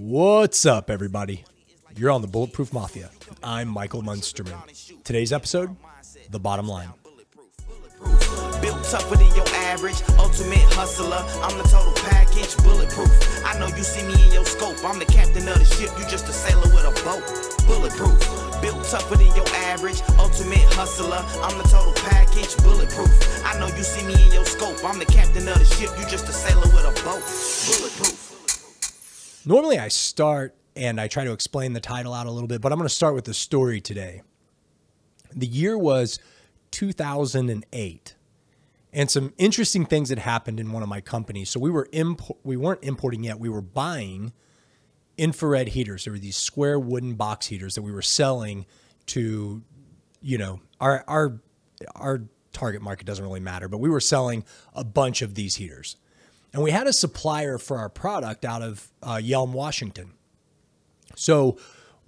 What's up, everybody? You're on the Bulletproof Mafia. I'm Michael Munsterman. Today's episode The Bottom Line. Built tougher than your average, ultimate hustler. I'm the total package, bulletproof. I know you see me in your scope. I'm the captain of the ship, you just a sailor with a boat. Bulletproof. Built tougher than your average, ultimate hustler. I'm the total package, bulletproof. I know you see me in your scope. I'm the captain of the ship, you just a sailor with a boat. Bulletproof. Normally, I start and I try to explain the title out a little bit, but I'm going to start with the story today. The year was 2008 and some interesting things had happened in one of my companies. So we were imp- we weren't importing yet. We were buying infrared heaters. There were these square wooden box heaters that we were selling to, you know, our our our target market doesn't really matter, but we were selling a bunch of these heaters. And we had a supplier for our product out of uh, Yelm, Washington. So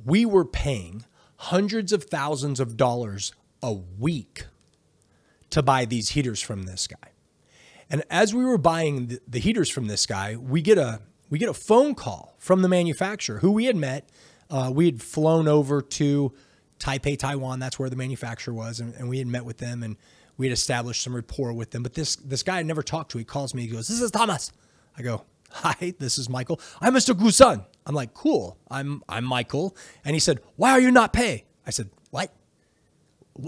we were paying hundreds of thousands of dollars a week to buy these heaters from this guy. And as we were buying the, the heaters from this guy, we get a we get a phone call from the manufacturer who we had met. Uh, we had flown over to Taipei, Taiwan. That's where the manufacturer was, and, and we had met with them and we had established some rapport with them. But this this guy I never talked to. He calls me. He goes, "This is Thomas." I go, "Hi, this is Michael. I'm Mr. Gusan." I'm like, "Cool. I'm I'm Michael." And he said, "Why are you not pay?" I said, "What?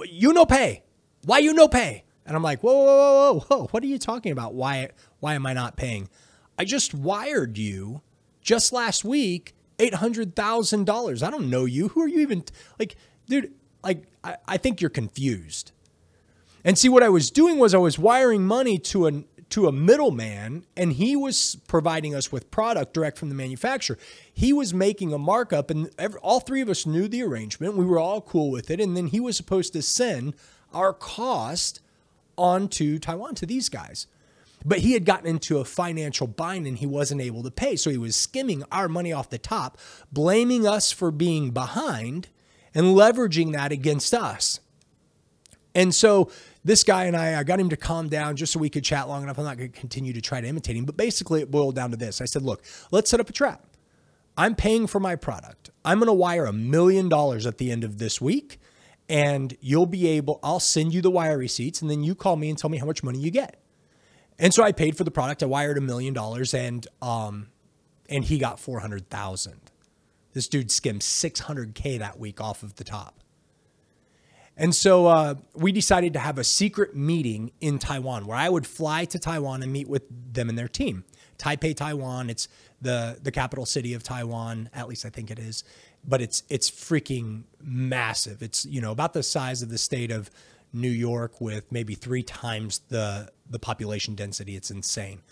You no pay? Why you no pay?" And I'm like, "Whoa, whoa, whoa, whoa, whoa! What are you talking about? Why why am I not paying? I just wired you just last week eight hundred thousand dollars. I don't know you. Who are you even like, dude? Like, I, I think you're confused." And see, what I was doing was I was wiring money to a to a middleman, and he was providing us with product direct from the manufacturer. He was making a markup, and every, all three of us knew the arrangement. We were all cool with it, and then he was supposed to send our cost onto Taiwan to these guys. But he had gotten into a financial bind and he wasn't able to pay. So he was skimming our money off the top, blaming us for being behind and leveraging that against us. And so this guy and I, I got him to calm down just so we could chat long enough. I'm not going to continue to try to imitate him, but basically it boiled down to this. I said, look, let's set up a trap. I'm paying for my product. I'm going to wire a million dollars at the end of this week, and you'll be able, I'll send you the wire receipts, and then you call me and tell me how much money you get. And so I paid for the product. I wired a million dollars, and um, and he got four hundred thousand. This dude skimmed six hundred k that week off of the top. And so uh, we decided to have a secret meeting in Taiwan where I would fly to Taiwan and meet with them and their team. Taipei, Taiwan. It's the the capital city of Taiwan. At least I think it is. But it's it's freaking massive. It's you know about the size of the state of New York with maybe three times the the population density. It's insane.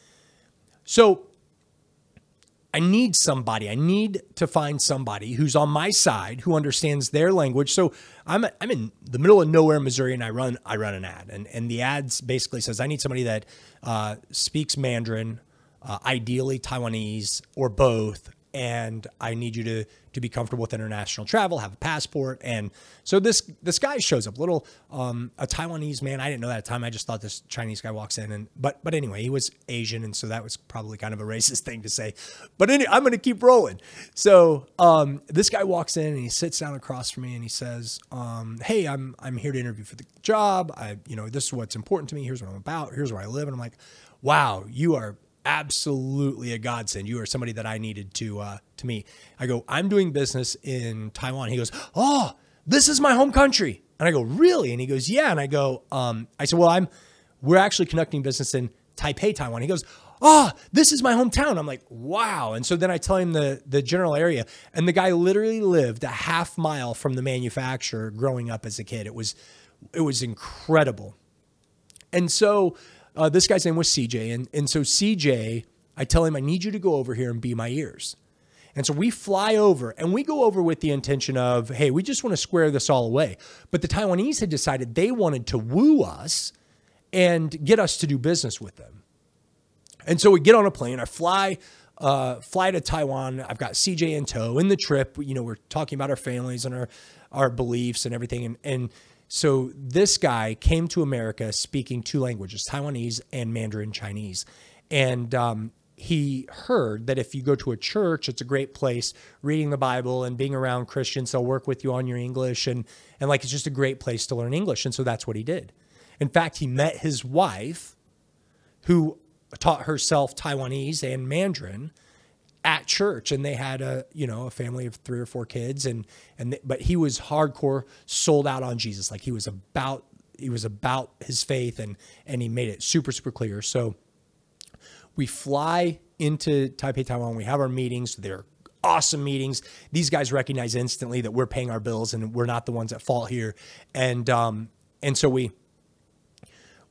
So I need somebody. I need to find somebody who's on my side who understands their language. So I'm I'm in the middle of nowhere, Missouri, and I run I run an ad, and and the ads basically says I need somebody that uh, speaks Mandarin, uh, ideally Taiwanese or both, and I need you to to be comfortable with international travel, have a passport, and so this this guy shows up, little um, a Taiwanese man. I didn't know that at the time. I just thought this Chinese guy walks in, and but but anyway, he was Asian, and so that was probably kind of a racist thing to say. But anyway, I'm going to keep rolling. So um, this guy walks in and he sits down across from me and he says, um, "Hey, I'm I'm here to interview for the job. I you know this is what's important to me. Here's what I'm about. Here's where I live." And I'm like, "Wow, you are." Absolutely a godsend. You are somebody that I needed to uh, to meet. I go, I'm doing business in Taiwan. He goes, Oh, this is my home country. And I go, Really? And he goes, Yeah. And I go, um, I said, Well, I'm we're actually conducting business in Taipei, Taiwan. He goes, Oh, this is my hometown. I'm like, wow. And so then I tell him the the general area. And the guy literally lived a half mile from the manufacturer growing up as a kid. It was it was incredible. And so uh, this guy's name was CJ. And, and so CJ, I tell him, I need you to go over here and be my ears. And so we fly over and we go over with the intention of, hey, we just want to square this all away. But the Taiwanese had decided they wanted to woo us and get us to do business with them. And so we get on a plane. I fly, uh, fly to Taiwan. I've got CJ in tow. In the trip, you know, we're talking about our families and our our beliefs and everything. And and so this guy came to America speaking two languages, Taiwanese and Mandarin Chinese, and um, he heard that if you go to a church, it's a great place reading the Bible and being around Christians. They'll work with you on your English and and like it's just a great place to learn English. And so that's what he did. In fact, he met his wife, who taught herself Taiwanese and Mandarin at church and they had a you know a family of three or four kids and and th- but he was hardcore sold out on Jesus like he was about he was about his faith and and he made it super super clear so we fly into Taipei, Taiwan. We have our meetings. They're awesome meetings. These guys recognize instantly that we're paying our bills and we're not the ones at fault here. And um, and so we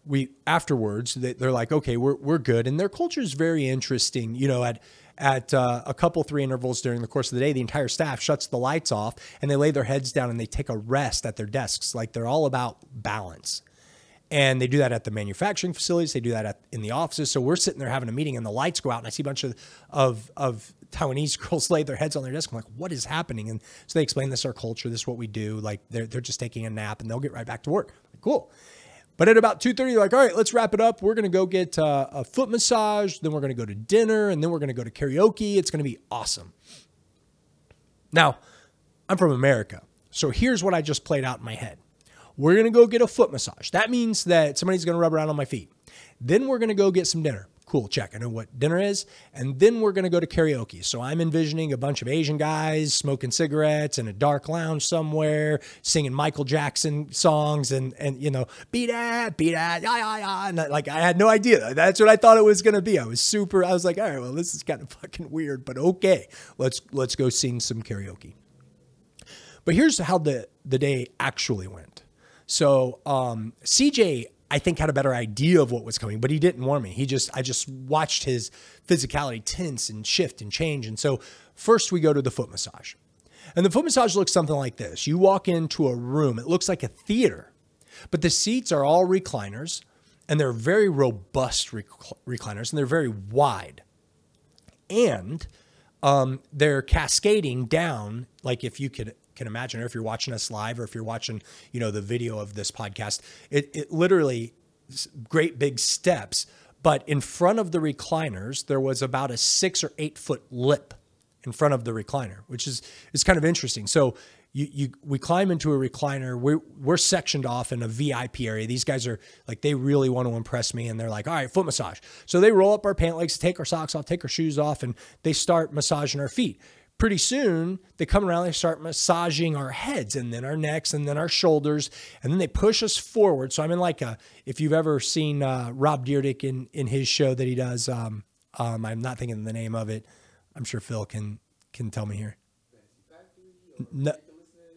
we afterwards they, they're like, okay, we're we're good. And their culture is very interesting. You know, at at uh, a couple three intervals during the course of the day, the entire staff shuts the lights off and they lay their heads down and they take a rest at their desks. Like they're all about balance. And they do that at the manufacturing facilities. They do that at, in the offices. So we're sitting there having a meeting, and the lights go out, and I see a bunch of of, of Taiwanese girls lay their heads on their desk. I'm like, what is happening? And so they explain this is our culture. This is what we do. Like they're they're just taking a nap, and they'll get right back to work. Like, cool. But at about 2.30, they're like, all right, let's wrap it up. We're going to go get uh, a foot massage. Then we're going to go to dinner. And then we're going to go to karaoke. It's going to be awesome. Now, I'm from America. So here's what I just played out in my head. We're going to go get a foot massage. That means that somebody's going to rub around on my feet. Then we're going to go get some dinner. Cool, check. I know what dinner is. And then we're going to go to karaoke. So I'm envisioning a bunch of Asian guys smoking cigarettes in a dark lounge somewhere, singing Michael Jackson songs and, and you know, beat that, beat that, yeah, yeah, yeah. And like, I had no idea. That's what I thought it was going to be. I was super, I was like, all right, well, this is kind of fucking weird, but okay. Let's, let's go sing some karaoke. But here's how the, the day actually went. So um, CJ, I think, had a better idea of what was coming, but he didn't warn me. He just, I just watched his physicality tense and shift and change. And so first we go to the foot massage. And the foot massage looks something like this. You walk into a room, it looks like a theater, but the seats are all recliners and they're very robust rec- recliners and they're very wide. And um, they're cascading down, like if you could can imagine, or if you're watching us live, or if you're watching, you know, the video of this podcast, it, it literally great big steps. But in front of the recliners, there was about a six or eight foot lip in front of the recliner, which is is kind of interesting. So you, you we climb into a recliner. We're we're sectioned off in a VIP area. These guys are like they really want to impress me, and they're like, all right, foot massage. So they roll up our pant legs, take our socks off, take our shoes off, and they start massaging our feet pretty soon they come around, they start massaging our heads and then our necks and then our shoulders, and then they push us forward. So I'm in like a, if you've ever seen uh, Rob Dyrdek in, in his show that he does, um, um, I'm not thinking the name of it. I'm sure Phil can, can tell me here. No,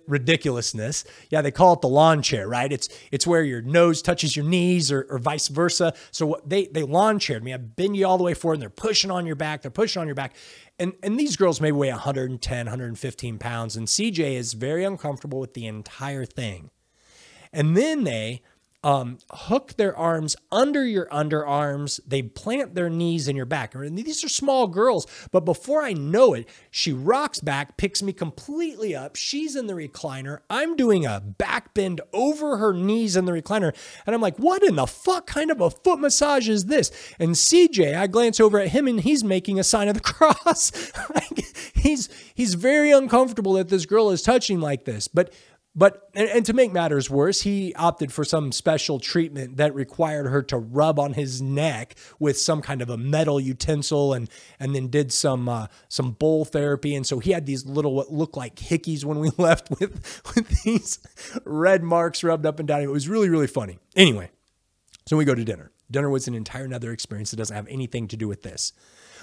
ridiculousness. Yeah, they call it the lawn chair, right? It's it's where your nose touches your knees or, or vice versa. So they they lawn chaired me. I bend you all the way forward and they're pushing on your back. They're pushing on your back. And and these girls may weigh 110, 115 pounds. And CJ is very uncomfortable with the entire thing. And then they um, hook their arms under your underarms. They plant their knees in your back. And these are small girls, but before I know it, she rocks back, picks me completely up. She's in the recliner. I'm doing a back bend over her knees in the recliner. And I'm like, what in the fuck kind of a foot massage is this? And CJ, I glance over at him and he's making a sign of the cross. he's he's very uncomfortable that this girl is touching like this. But but, and, to make matters worse, he opted for some special treatment that required her to rub on his neck with some kind of a metal utensil and, and then did some, uh, some bowl therapy. And so he had these little, what looked like hickeys when we left with, with these red marks rubbed up and down. It was really, really funny. Anyway, so we go to dinner. Dinner was an entire another experience that doesn't have anything to do with this.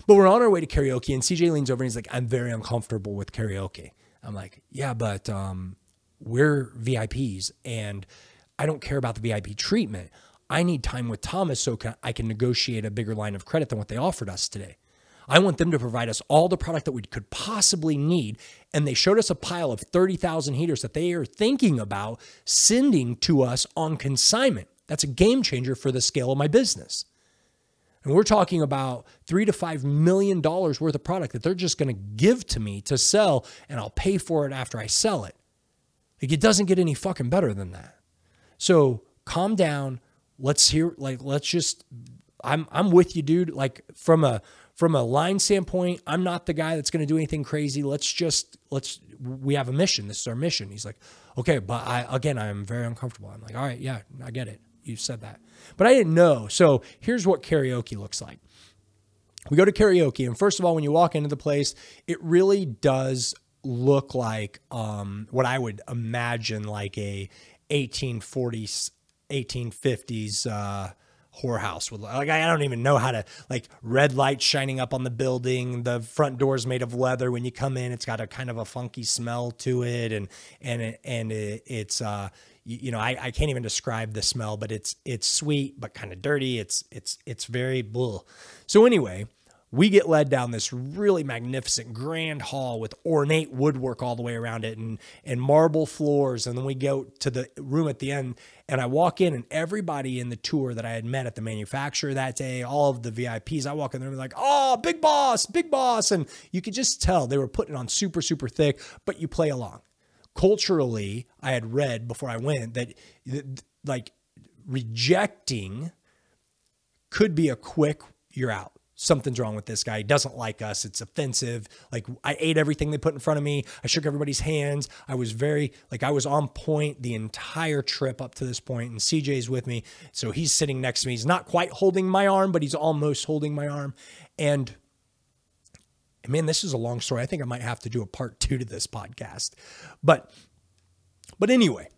But we're on our way to karaoke, and CJ leans over and he's like, I'm very uncomfortable with karaoke. I'm like, yeah, but um, we're VIPs and I don't care about the VIP treatment. I need time with Thomas so I can negotiate a bigger line of credit than what they offered us today. I want them to provide us all the product that we could possibly need. And they showed us a pile of 30,000 heaters that they are thinking about sending to us on consignment. That's a game changer for the scale of my business. And we're talking about three to five million dollars worth of product that they're just going to give to me to sell, and I'll pay for it after I sell it. Like it doesn't get any fucking better than that. So calm down. Let's hear like let's just I'm I'm with you, dude. Like from a from a line standpoint, I'm not the guy that's going to do anything crazy. Let's just let's we have a mission. This is our mission. He's like, okay, but I again, I'm very uncomfortable. I'm like, all right, yeah, I get it. You said that, but I didn't know. So here's what karaoke looks like. We go to karaoke, and first of all, when you walk into the place, it really does look like um, what I would imagine like a 1840s, 1850s. Uh, whorehouse with like I don't even know how to like red lights shining up on the building. The front door's made of leather. When you come in, it's got a kind of a funky smell to it, and and it, and it, it's uh you, you know I, I can't even describe the smell, but it's it's sweet but kind of dirty. It's it's it's very bull. So anyway, we get led down this really magnificent grand hall with ornate woodwork all the way around it and and marble floors. And then we go to the room at the end and I walk in and everybody in the tour that I had met at the manufacturer that day all of the VIPs I walk in there and like oh big boss big boss. And you could just tell they were putting on super super thick but you play along. Culturally I had read before I went that like rejecting could be a quick you're out something's wrong with this guy. He doesn't like us. It's offensive. Like I ate everything they put in front of me. I shook everybody's hands. I was very like I was on point the entire trip up to this point. And CJ's with me. So he's sitting next to me. He's not quite holding my arm, but he's almost holding my arm. And man, this is a long story. I think I might have to do a part two to this podcast. But but anyway,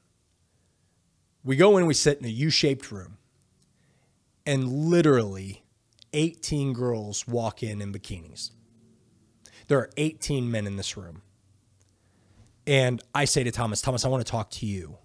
we go in, we sit in a U-shaped room. And literally 18 girls walk in in bikinis. There are 18 men in this room. And I say to Thomas, Thomas, I want to talk to you.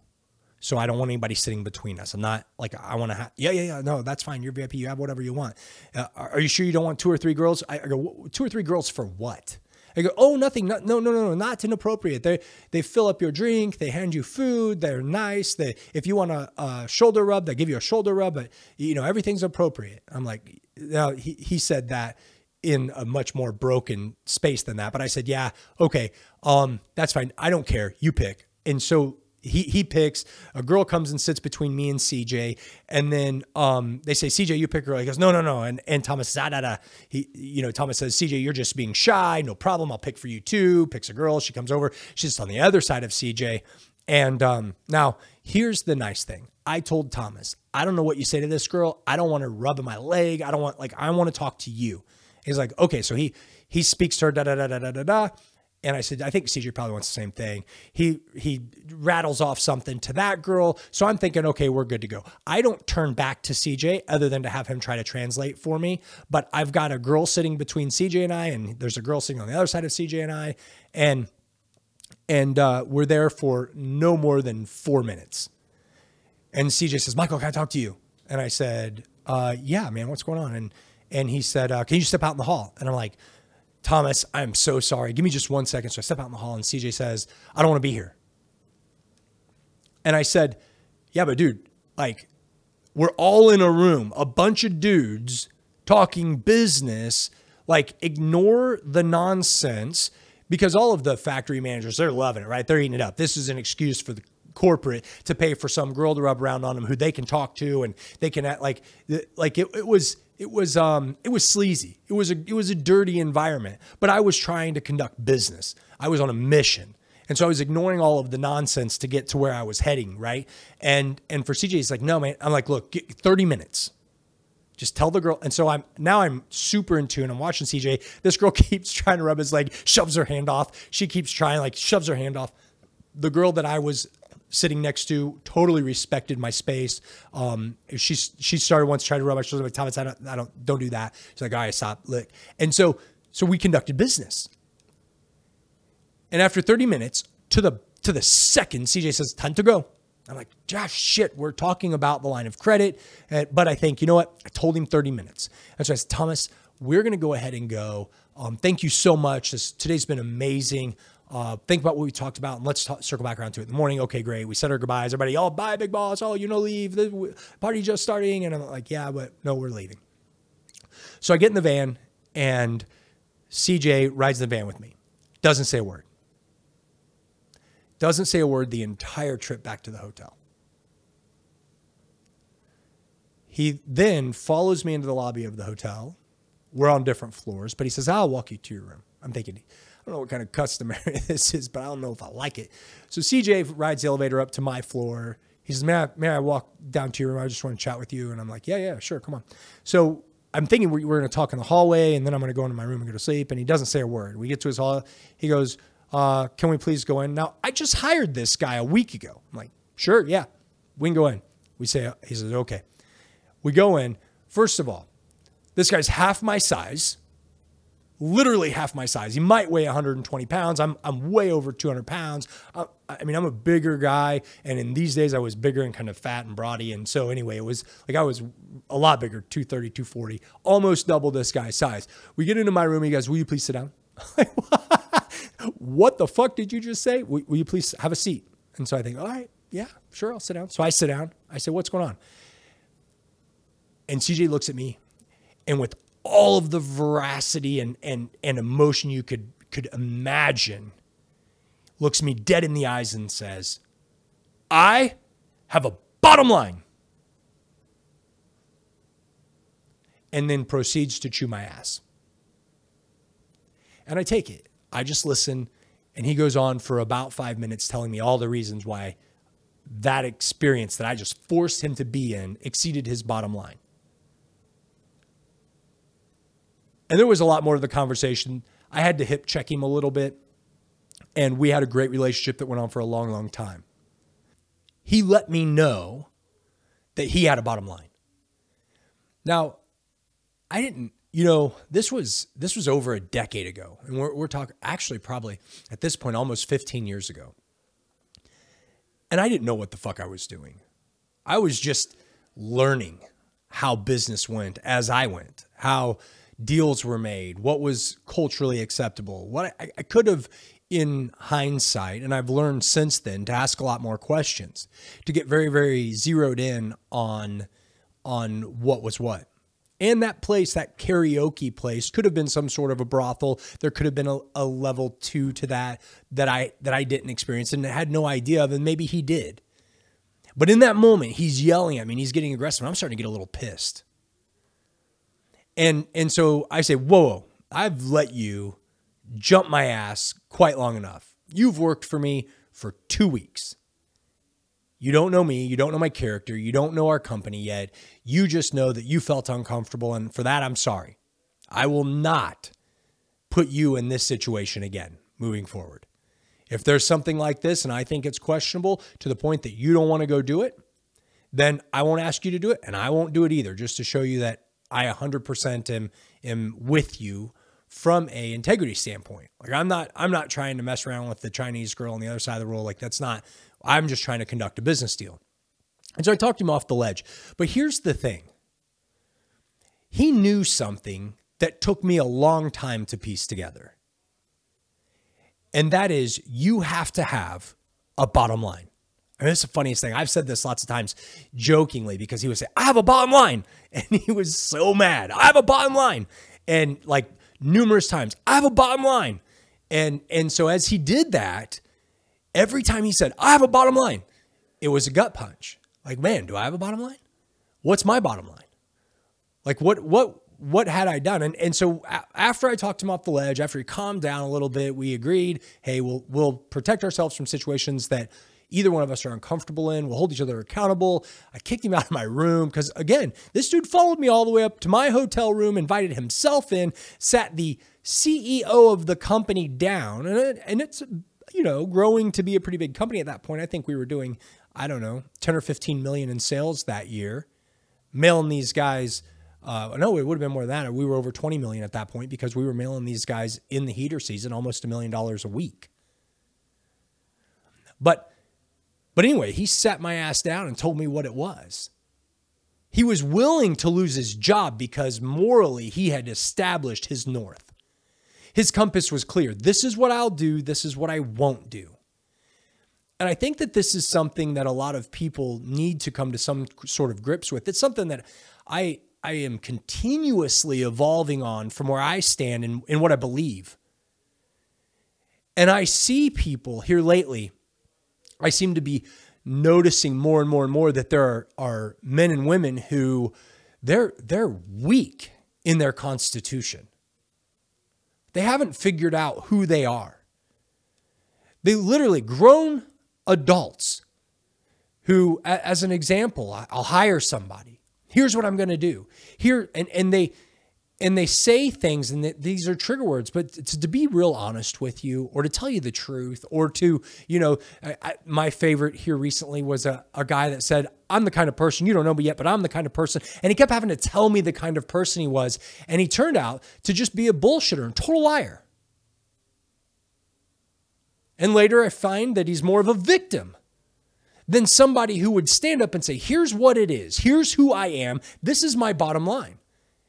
So I don't want anybody sitting between us. I'm not like, I want to have, yeah, yeah, yeah. No, that's fine. You're VIP. You have whatever you want. Uh, are you sure you don't want two or three girls? I, I go, two or three girls for what? I go, oh, nothing. No, no, no, no, not inappropriate. They they fill up your drink. They hand you food. They're nice. They if you want a, a shoulder rub, they give you a shoulder rub. But you know everything's appropriate. I'm like, now he he said that in a much more broken space than that. But I said, yeah, okay, um, that's fine. I don't care. You pick. And so he he picks a girl comes and sits between me and CJ, and then um, they say CJ, you pick her. He goes, no, no, no, and and Thomas says, ah, da, da. He you know Thomas says, CJ, you're just being shy. No problem. I'll pick for you too. Picks a girl. She comes over. She's on the other side of CJ, and um, now here's the nice thing. I told Thomas, I don't know what you say to this girl. I don't want to rub my leg. I don't want like I want to talk to you. He's like, okay, so he he speaks to her, da da da da da da da. And I said, I think CJ probably wants the same thing. He he rattles off something to that girl. So I'm thinking, okay, we're good to go. I don't turn back to CJ other than to have him try to translate for me. But I've got a girl sitting between CJ and I, and there's a girl sitting on the other side of CJ and I, and and uh, we're there for no more than four minutes. And CJ says, Michael, can I talk to you? And I said, uh, Yeah, man, what's going on? And and he said, uh, Can you step out in the hall? And I'm like Thomas, I'm so sorry. Give me just one second. So I step out in the hall and CJ says, I don't want to be here. And I said, Yeah, but dude, like, we're all in a room, a bunch of dudes talking business. Like, ignore the nonsense because all of the factory managers, they're loving it, right? They're eating it up. This is an excuse for the corporate to pay for some girl to rub around on them who they can talk to and they can act like, like it, it was it was um it was sleazy. It was a it was a dirty environment. But I was trying to conduct business. I was on a mission. And so I was ignoring all of the nonsense to get to where I was heading, right? And and for CJ, he's like, no, man. I'm like, look, 30 minutes. Just tell the girl. And so I'm now I'm super in tune. I'm watching CJ. This girl keeps trying to rub his leg, shoves her hand off. She keeps trying, like, shoves her hand off. The girl that I was sitting next to totally respected my space. Um, she she started once trying to rub my shoulder. Like Thomas, I don't, I don't, don't do that. She's like, all right, stop, lick. And so, so we conducted business. And after 30 minutes, to the to the second, CJ says, time to go. I'm like, Josh, shit, we're talking about the line of credit. But I think, you know what? I told him 30 minutes. And so I said, Thomas, we're going to go ahead and go. Um, thank you so much. This, today's been amazing. Uh, think about what we talked about and let's talk, circle back around to it in the morning. Okay, great. We said our goodbyes. Everybody, oh, bye, big boss. Oh, you know, leave. The party just starting. And I'm like, yeah, but no, we're leaving. So I get in the van and CJ rides in the van with me. Doesn't say a word. Doesn't say a word the entire trip back to the hotel. He then follows me into the lobby of the hotel We're on different floors, but he says, I'll walk you to your room. I'm thinking, don't know what kind of customary this is, but I don't know if I like it. So CJ rides the elevator up to my floor. He says, may I, may I walk down to your room? I just want to chat with you. And I'm like, yeah, yeah, sure. Come on. So I'm thinking we're, we're going to talk in the hallway and then I'm going to go into my room and go to sleep. And he doesn't say a word. We get to his hall. He goes, uh, can we please go in? Now, I just hired this guy a week ago. I'm like, sure, yeah, we can go in. We say, he says, okay. We go in. First of all, this guy's half my size, literally half my size. He might weigh 120 pounds. I'm, I'm way over 200 pounds. I, I mean, I'm a bigger guy. And in these days, I was bigger and kind of fat and broady. And so, anyway, it was like I was a lot bigger 230, 240, almost double this guy's size. We get into my room. He goes, Will you please sit down? what the fuck did you just say? Will, will you please have a seat? And so I think, All right, yeah, sure, I'll sit down. So I sit down. I say, What's going on? And CJ looks at me and with all of the veracity and, and, and emotion you could, could imagine, looks me dead in the eyes and says, I have a bottom line. And then proceeds to chew my ass. And I take it. I just listen. And he goes on for about five minutes telling me all the reasons why that experience that I just forced him to be in exceeded his bottom line. And there was a lot more to the conversation. I had to hip check him a little bit, and we had a great relationship that went on for a long, long time. He let me know that he had a bottom line. Now, I didn't, you know, this was this was over a decade ago, and we're, we're talking actually probably at this point almost 15 years ago. And I didn't know what the fuck I was doing. I was just learning how business went as I went, how deals were made, what was culturally acceptable. What I, I could have, in hindsight, and I've learned since then to ask a lot more questions, to get very, very zeroed in on on what was what. And that place, that karaoke place, could have been some sort of a brothel. There could have been a, a level two to that that I that I didn't experience and had no idea of, and maybe he did. But in that moment, he's yelling at me and he's getting aggressive. I'm starting to get a little pissed. And and so I say, whoa, whoa, I've let you jump my ass quite long enough. You've worked for me for two weeks. You don't know me. You don't know my character. You don't know our company yet. You just know that you felt uncomfortable. And for that, I'm sorry. I will not put you in this situation again moving forward. If there's something like this and I think it's questionable to the point that you don't want to go do it, then I won't ask you to do it and I won't do it either, just to show you that I 100% am am with you from a integrity standpoint. Like I'm not I'm not trying to mess around with the Chinese girl on the other side of the world. Like that's not. I'm just trying to conduct a business deal. And so I talked him off the ledge. But here's the thing. He knew something that took me a long time to piece together. And that is you have to have a bottom line. I mean, it's the funniest thing. I've said this lots of times jokingly because he would say, I have a bottom line. And he was so mad. I have a bottom line. And like numerous times, I have a bottom line. And and so as he did that, every time he said, I have a bottom line, it was a gut punch. Like, man, do I have a bottom line? What's my bottom line? Like what what what had I done? And and so after I talked him off the ledge, after he calmed down a little bit, we agreed, hey, we'll we'll protect ourselves from situations that either one of us are uncomfortable in. We'll hold each other accountable. I kicked him out of my room because, again, this dude followed me all the way up to my hotel room, invited himself in, sat the CEO of the company down, and, it, and it's, you know, growing to be a pretty big company at that point. I think we were doing, I don't know, 10 or 15 million in sales that year, mailing these guys. Uh, no, it would have been more than that. We were over 20 million at that point because we were mailing these guys in the heater season almost a million dollars a week. But but anyway, he sat my ass down and told me what it was. He was willing to lose his job because morally he had established his north. His compass was clear. This is what I'll do, this is what I won't do. And I think that this is something that a lot of people need to come to some sort of grips with. It's something that I I am continuously evolving on from where I stand and, and what I believe. And I see people here lately I seem to be noticing more and more and more that there are, are men and women who they're they're weak in their constitution. They haven't figured out who they are. They literally, grown adults who, as an example, I'll hire somebody. Here's what I'm going to do. Here, and, and they, and they say things and these are trigger words but to, to, be real honest with you or to tell you the truth or to you know I, I, my favorite here recently was a, a guy that said i'm the kind of person you don't know me yet but i'm the kind of person and he kept having to tell me the kind of person he was and he turned out to just be a bullshitter and total liar. And later i find that he's more of a victim than somebody who would stand up and say here's what it is. Here's who i am. This is my bottom line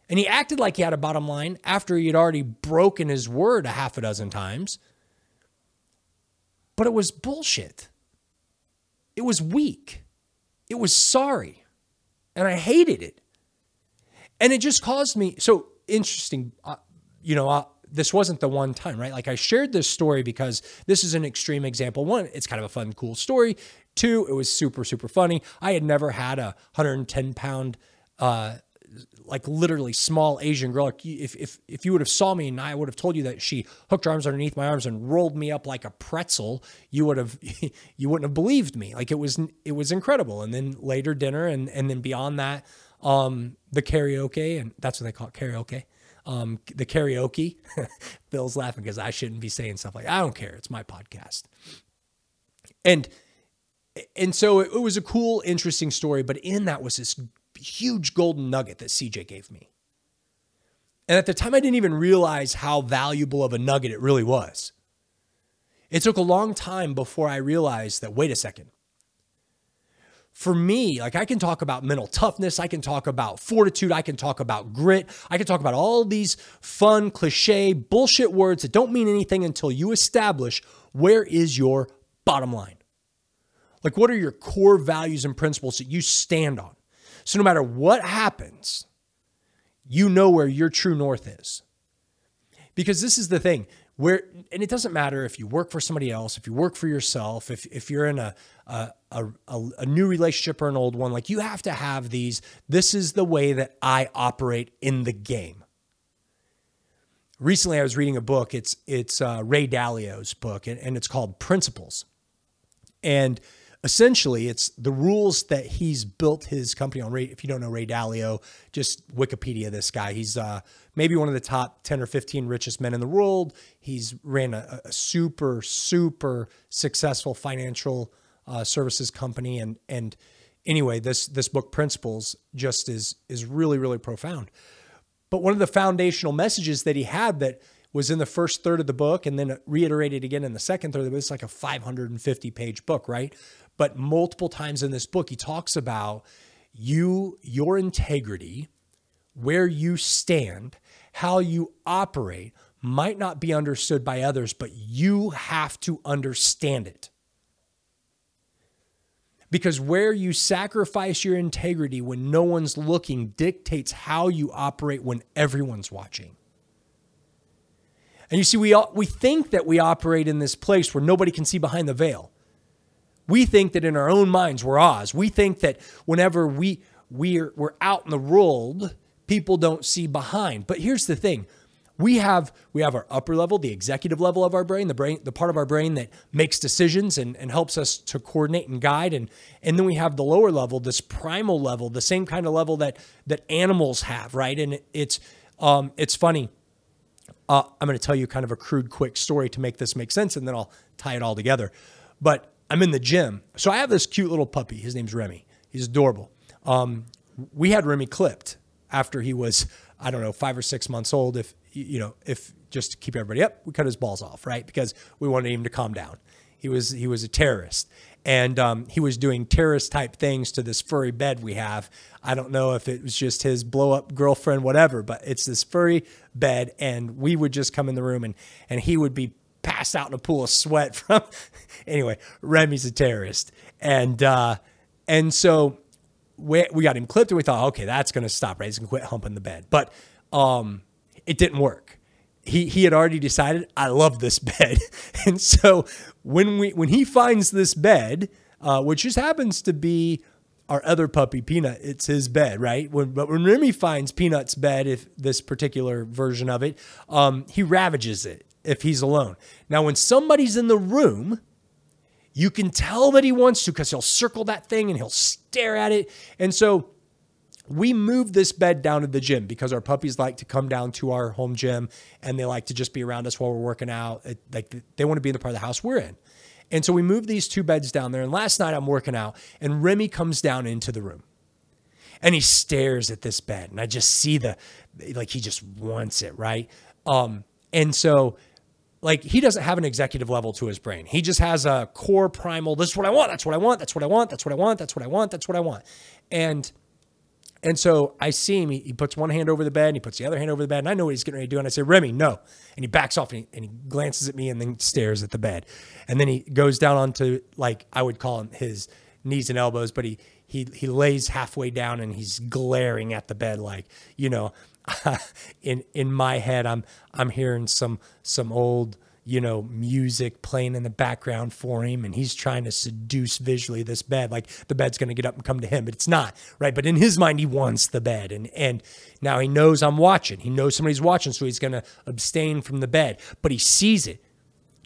and he acted like he had a bottom line after he had already broken his word a half a dozen times. But it was bullshit. It was weak. It was sorry. And I hated it. And it just caused me so interesting. Uh, you know, uh, this wasn't the one time, right? Like I shared this story because this is an extreme example. One, it's kind of a fun, cool story. Two, it was super, super funny. I had never had a 110 pound uh, like literally small Asian girl. Like if, if, if you would have saw me and I would have told you that she hooked her arms underneath my arms and rolled me up like a pretzel, you would have, you wouldn't have believed me. Like it was, it was incredible. And then later dinner and, and then beyond that, um, the karaoke and that's what they call it karaoke. Um, the karaoke, Bill's laughing because I shouldn't be saying stuff like, I don't care. It's my podcast. And, and so it, it was a cool, interesting story, but in that was this huge golden nugget that CJ gave me. And at the time, I didn't even realize how valuable of a nugget it really was. It took a long time before I realized that, wait a second. For me, like I can talk about mental toughness, I can talk about fortitude, I can talk about grit, I can talk about all these fun, cliche, bullshit words that don't mean anything until you establish where is your bottom line. Like, what are your core values and principles that you stand on? So no matter what happens, you know where your true north is. Because this is the thing where, and it doesn't matter if you work for somebody else, if you work for yourself, if, if you're in a, a, a, a new relationship or an old one, like you have to have these. This is the way that I operate in the game. Recently, I was reading a book. It's it's uh, Ray Dalio's book, and, and it's called Principles. And essentially it's the rules that he's built his company on. Ray, if you don't know Ray Dalio, just Wikipedia this guy. He's uh, maybe one of the top 10 or 15 richest men in the world. He's ran a, a super, super successful financial uh, services company. And, and anyway, this, this book Principles just is, is really, really profound. But one of the foundational messages that he had that was in the first third of the book and then reiterated again in the second third of the. It's like a 550 page book, right? But multiple times in this book, he talks about you, your integrity, where you stand, how you operate might not be understood by others, but you have to understand it. Because where you sacrifice your integrity when no one's looking dictates how you operate when everyone's watching. And you see, we, all, we think that we operate in this place where nobody can see behind the veil. We think that in our own minds we're Oz. We think that whenever we we're we're out in the world, people don't see behind. But here's the thing. We have we have our upper level, the executive level of our brain, the brain, the part of our brain that makes decisions and, and helps us to coordinate and guide. And and then we have the lower level, this primal level, the same kind of level that that animals have, right? And it's um it's funny. Uh, I'm going to tell you kind of a crude, quick story to make this make sense, and then I'll tie it all together. But I'm in the gym. So I have this cute little puppy. His name's Remy. He's adorable. Um, we had Remy clipped after he was, I don't know, five or six months old. If, you know, if just to keep everybody up, we cut his balls off, right? Because we wanted him to calm down. He was, he was a terrorist and um, he was doing terrorist type things to this furry bed we have. I don't know if it was just his blow up girlfriend, whatever, but it's this furry bed, and we would just come in the room and and he would be passed out in a pool of sweat from. anyway, Remy's a terrorist, and uh, and so we we got him clipped, and we thought, okay, that's going to stop. Right, he's going to quit humping the bed, but um, it didn't work. He he had already decided I love this bed, and so when we when he finds this bed, uh, which just happens to be our other puppy, Peanut, it's his bed, right? When, but when Remy finds Peanut's bed, if this particular version of it, um, he ravages it if he's alone. Now, when somebody's in the room, you can tell that he wants to because he'll circle that thing and he'll stare at it. And so we moved this bed down to the gym because our puppies like to come down to our home gym and they like to just be around us while we're working out. It, like they want to be in the part of the house we're in. And so we moved these two beds down there. And last night I'm working out and Remy comes down into the room and he stares at this bed. And I just see the, like, he just wants it, right? Um, and so, like, he doesn't have an executive level to his brain. He just has a core primal, this is what I want, that's what I want, that's what I want, that's what I want, that's what I want, that's what I want. And and so I see him. He, he, puts one hand over the bed and he puts the other hand over the bed. And I know what he's getting ready to do. And I say, Remy, no. And he backs off and he, and he glances at me and then stares at the bed. And then he goes down onto, like, I would call him his knees and elbows, but he, he, he lays halfway down and he's glaring at the bed like, you know, in, in my head, I'm, I'm hearing some, some old, you know, music playing in the background for him and he's trying to seduce visually this bed. Like the bed's going to get up and come to him, but it's not, right? But in his mind, he wants the bed. And, and now he knows I'm watching. He knows somebody's watching, so he's going to abstain from the bed, but he sees it.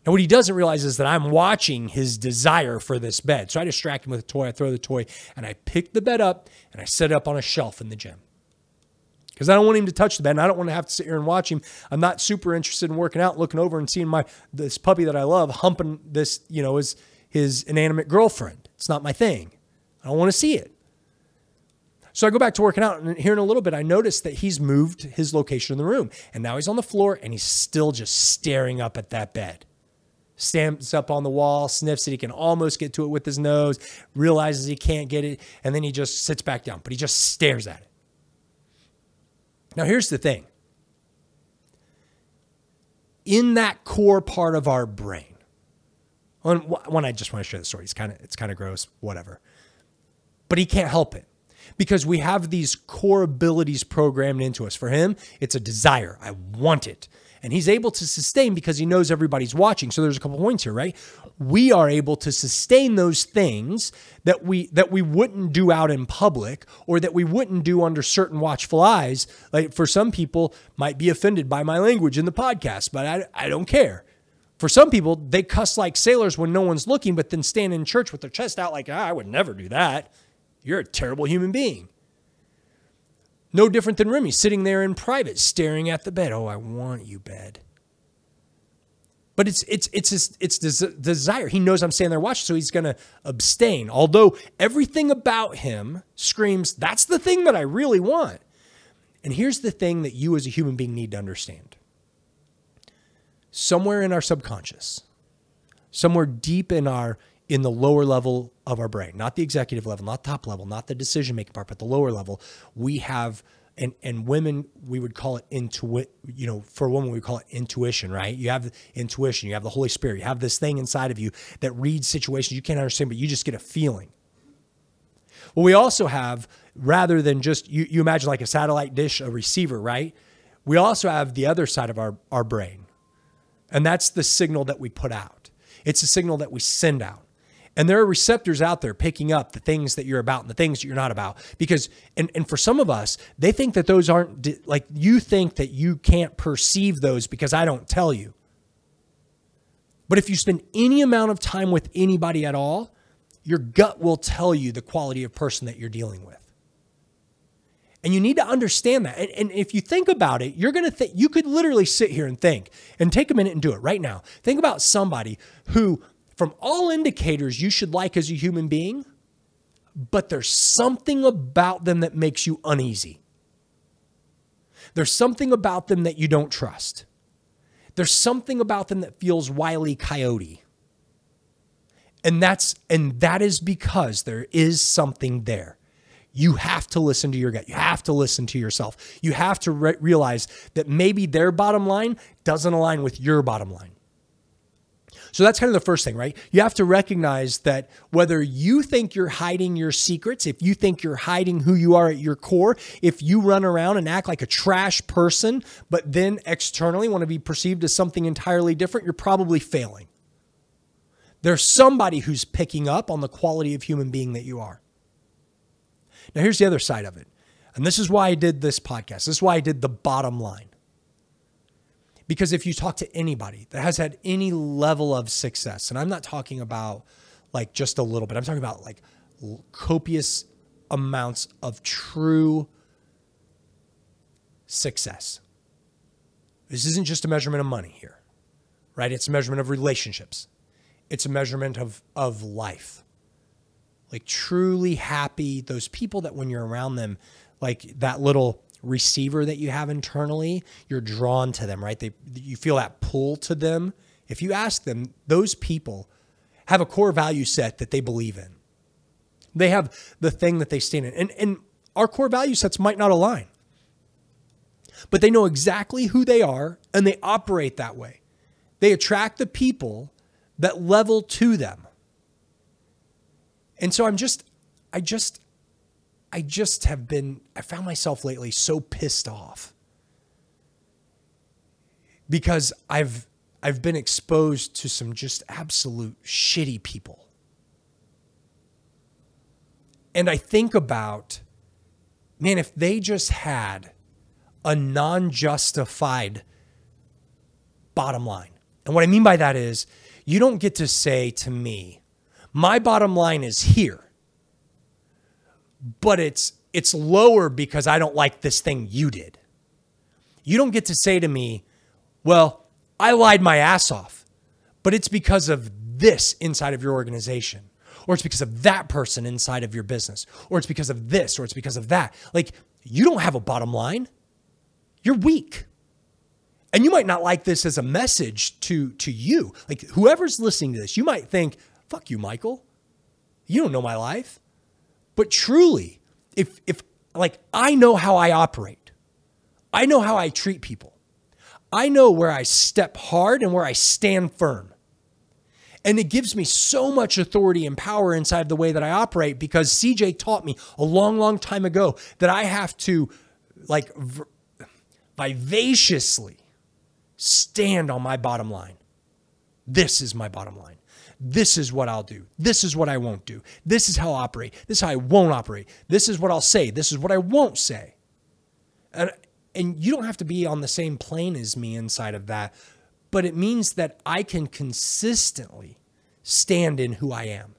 And what he doesn't realize is that I'm watching his desire for this bed. So I distract him with a toy. I throw the toy and I pick the bed up and I set it up on a shelf in the gym because I don't want him to touch the bed and I don't want to have to sit here and watch him. I'm not super interested in working out, looking over and seeing my this puppy that I love humping this, you know, his his inanimate girlfriend. It's not my thing. I don't want to see it. So I go back to working out, and here in a little bit, I notice that he's moved his location in the room, and now he's on the floor, and he's still just staring up at that bed. Stamps up on the wall, sniffs it. He can almost get to it with his nose, realizes he can't get it, and then he just sits back down, but he just stares at it. Now, here's the thing in that core part of our brain, when I just want to share the story, it's kind of it's kind of gross, whatever. But he can't help it because we have these core abilities programmed into us. For him, it's a desire. I want it and he's able to sustain because he knows everybody's watching. So there's a couple points here, right? We are able to sustain those things that we that we wouldn't do out in public or that we wouldn't do under certain watchful eyes. Like for some people might be offended by my language in the podcast, but I, I don't care. For some people, they cuss like sailors when no one's looking, but then stand in church with their chest out like, ah, I would never do that. You're a terrible human being. No different than Remy sitting there in private, staring at the bed. Oh, I want you, bed. But it's it's it's his, it's this desire. He knows I'm standing there watching, so he's going to abstain. Although everything about him screams, "That's the thing that I really want." And here's the thing that you as a human being need to understand. Somewhere in our subconscious, somewhere deep in our in the lower level of our brain, not the executive level, not top level, not the decision making part, but the lower level, we have and and women we would call it intuit you know for a woman we call it intuition right? You have intuition you have the holy spirit you have this thing inside of you that reads situations you can't understand but you just get a feeling. Well we also have rather than just you, you imagine like a satellite dish a receiver right? We also have the other side of our, our brain and that's the signal that we put out. It's a signal that we send out and there are receptors out there picking up the things that you're about and the things that you're not about. Because, and, and for some of us, they think that those aren't, like, you think that you can't perceive those because I don't tell you. But if you spend any amount of time with anybody at all, your gut will tell you the quality of person that you're dealing with. And you need to understand that. And, and if you think about it, you're going to think, you could literally sit here and think and take a minute and do it right now. Think about somebody who from all indicators you should like as a human being, but there's something about them that makes you uneasy. There's something about them that you don't trust. There's something about them that feels wily coyote. And that's and that is because there is something there. You have to listen to your gut. You have to listen to yourself. You have to re- realize that maybe their bottom line doesn't align with your bottom line. So that's kind of the first thing, right? You have to recognize that whether you think you're hiding your secrets, if you think you're hiding who you are at your core, if you run around and act like a trash person, but then externally want to be perceived as something entirely different, you're probably failing. There's somebody who's picking up on the quality of human being that you are. Now, here's the other side of it. And this is why I did this podcast. This is why I did the bottom line. Because if you talk to anybody that has had any level of success, and I'm not talking about like just a little bit, I'm talking about like copious amounts of true success. This isn't just a measurement of money here, right? It's a measurement of relationships, it's a measurement of, of life. Like truly happy, those people that when you're around them, like that little receiver that you have internally, you're drawn to them, right? They you feel that pull to them. If you ask them, those people have a core value set that they believe in. They have the thing that they stand in. And and our core value sets might not align. But they know exactly who they are and they operate that way. They attract the people that level to them. And so I'm just I just I just have been, I found myself lately so pissed off because I've, I've been exposed to some just absolute shitty people. And I think about, man, if they just had a non justified bottom line. And what I mean by that is, you don't get to say to me, my bottom line is here but it's it's lower because I don't like this thing you did. You don't get to say to me, "Well, I lied my ass off, but it's because of this inside of your organization." Or it's because of that person inside of your business, or it's because of this, or it's because of that. Like, you don't have a bottom line. You're weak. And you might not like this as a message to, to you. Like, whoever's listening to this, you might think, fuck you, Michael. You don't know my life. But truly, if if like I know how I operate. I know how I treat people. I know where I step hard and where I stand firm. And it gives me so much authority and power inside the way that I operate because CJ taught me a long, long time ago that I have to like vivaciously stand on my bottom line. This is my bottom line. This is what I'll do. This is what I won't do. This is how I'll operate. This is how I won't operate. This is what I'll say. This is what I won't say. And, and you don't have to be on the same plane as me inside of that, but it means that I can consistently stand in who I am.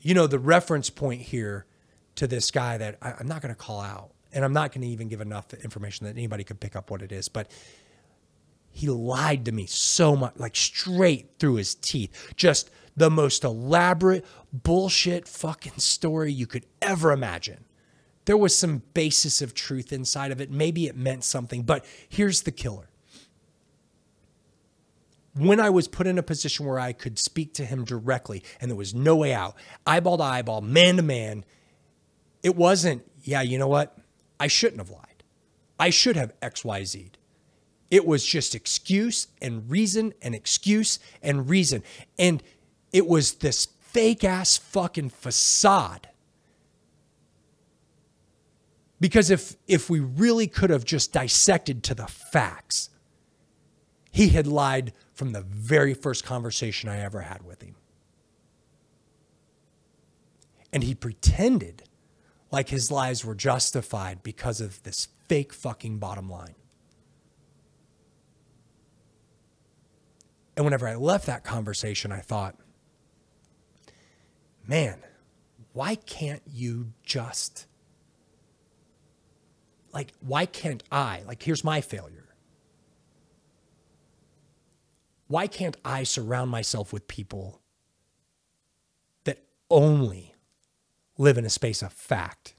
You know, the reference point here to this guy that I, am not going to call out, and I'm not going to even give enough information that anybody could pick up what it is, but he lied to me so much, like straight through his teeth. Just the most elaborate bullshit fucking story you could ever imagine. There was some basis of truth inside of it. Maybe it meant something, but here's the killer. When I was put in a position where I could speak to him directly and there was no way out, eyeball to eyeball, man to man, it wasn't, yeah, you know what? I shouldn't have lied. I should have XYZ'd. It was just excuse and reason and excuse and reason. And it was this fake ass fucking facade. Because if if we really could have just dissected to the facts, he had lied from the very first conversation I ever had with him. And he pretended like his lies were justified because of this fake fucking bottom line. And whenever I left that conversation, I thought, man, why can't you just, like, why can't I? Like, here's my failure. Why can't I surround myself with people that only live in a space of fact?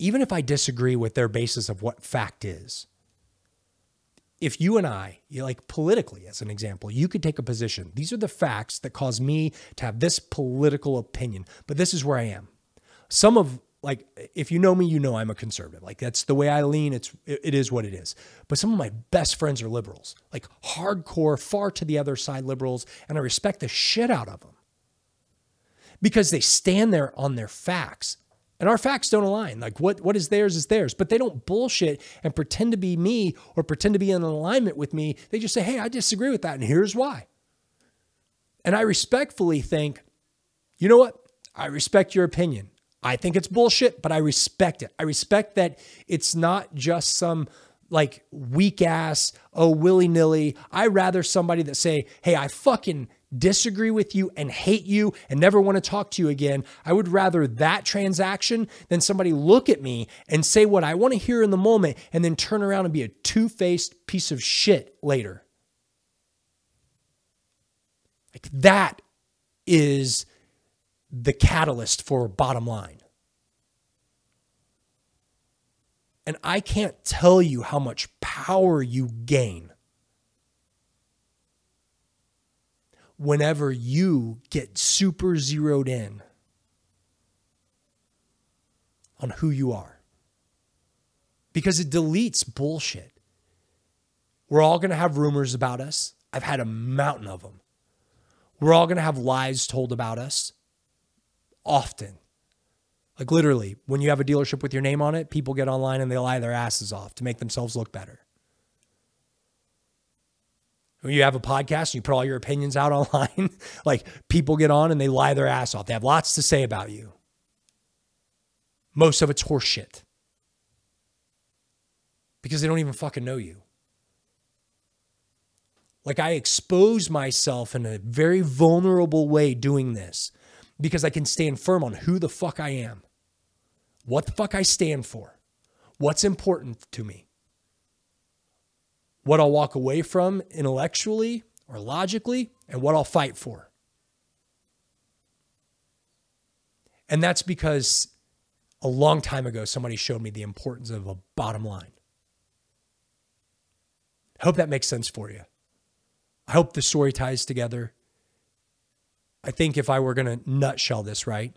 Even if I disagree with their basis of what fact is if you and I, like politically, as an example, you could take a position. These are the facts that cause me to have this political opinion, but this is where I am. Some of like if you know me you know i'm a conservative like that's the way i lean it's it is what it is but some of my best friends are liberals like hardcore far to the other side liberals and i respect the shit out of them because they stand there on their facts and our facts don't align. Like what, what is theirs is theirs. But they don't bullshit and pretend to be me or pretend to be in alignment with me. They just say, hey, I disagree with that. And here's why. And I respectfully think, You know what? I respect your opinion. I think it's bullshit, but I respect it. I respect that it's not just some like weak ass, oh, willy nilly. I rather somebody that say, hey, I fucking disagree with you and hate you and never want to talk to you again. I would rather that transaction than somebody look at me and say what I want to hear in the moment and then turn around and be a two faced piece of shit later. Like that is the catalyst for bottom line. And I can't tell you how much power you gain whenever you get super zeroed in on who you are. Because it deletes bullshit. We're all going to have rumors about us. I've had a mountain of them. We're all going to have lies told about us often. Like literally, when you have a dealership with your name on it, people get online and they lie their asses off to make themselves look better. When you have a podcast and you put all your opinions out online, like people get on and they lie their ass off. They have lots to say about you. Most of it's horseshit because they don't even fucking know you. Like I expose myself in a very vulnerable way doing this because I can stand firm on who the fuck I am, what the fuck I stand for, what's important to me, what I'll walk away from intellectually or logically, and what I'll fight for. And that's because a long time ago, somebody showed me the importance of a bottom line. I hope that makes sense for you. I hope the story ties together. I think if I were going to nutshell this right,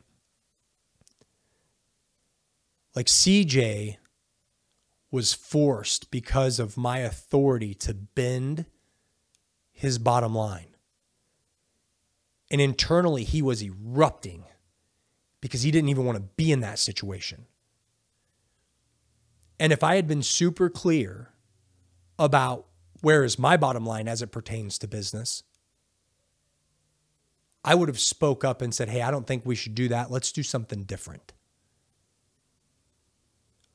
like CJ was forced because of my authority to bend his bottom line. And internally, he was erupting because he didn't even want to be in that situation. And if I had been super clear about where is my bottom line as it pertains to business, I would have spoke up and said, "Hey, I don't think we should do that. Let's do something different."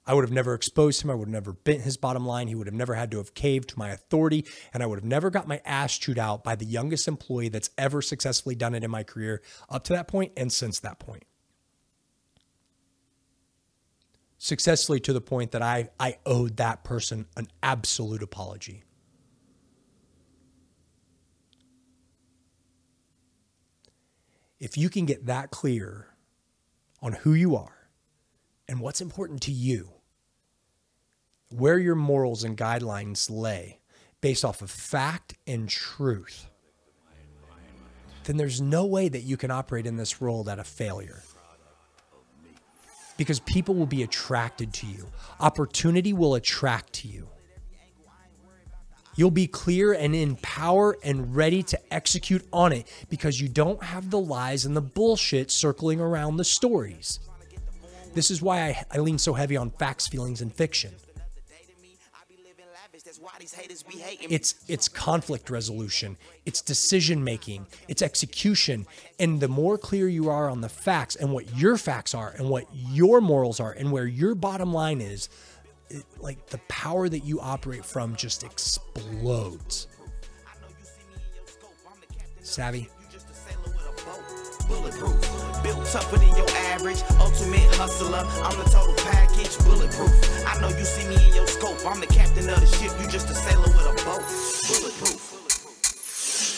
I would have never exposed him. I would have never bent his bottom line. He would have never had to have caved to my authority. And I would have never got my ass chewed out by the youngest employee that's ever successfully done it in my career up to that point and since that point. Successfully to the point that I, I owed that person an absolute apology. if you can get that clear on who you are and what's important to you, where your morals and guidelines lay based off of fact and truth, then there's no way that you can operate in this world at a failure. Because people will be attracted to you, opportunity will attract to you. You'll be clear and in power and ready to execute on it because you don't have the lies and the bullshit circling around the stories. This is why I, I lean so heavy on facts, feelings, and fiction. It's it's conflict resolution, it's decision making, it's execution. And the more clear you are on the facts and what your facts are and what your morals are and where your bottom line is, it, like the power that you operate from just explodes. Savvy? Bulletproof, built tougher than your average, ultimate hustler. I'm the total package, bulletproof. I know you see me in your scope. I'm the captain of the ship, you just a sailor with a boat. Bulletproof.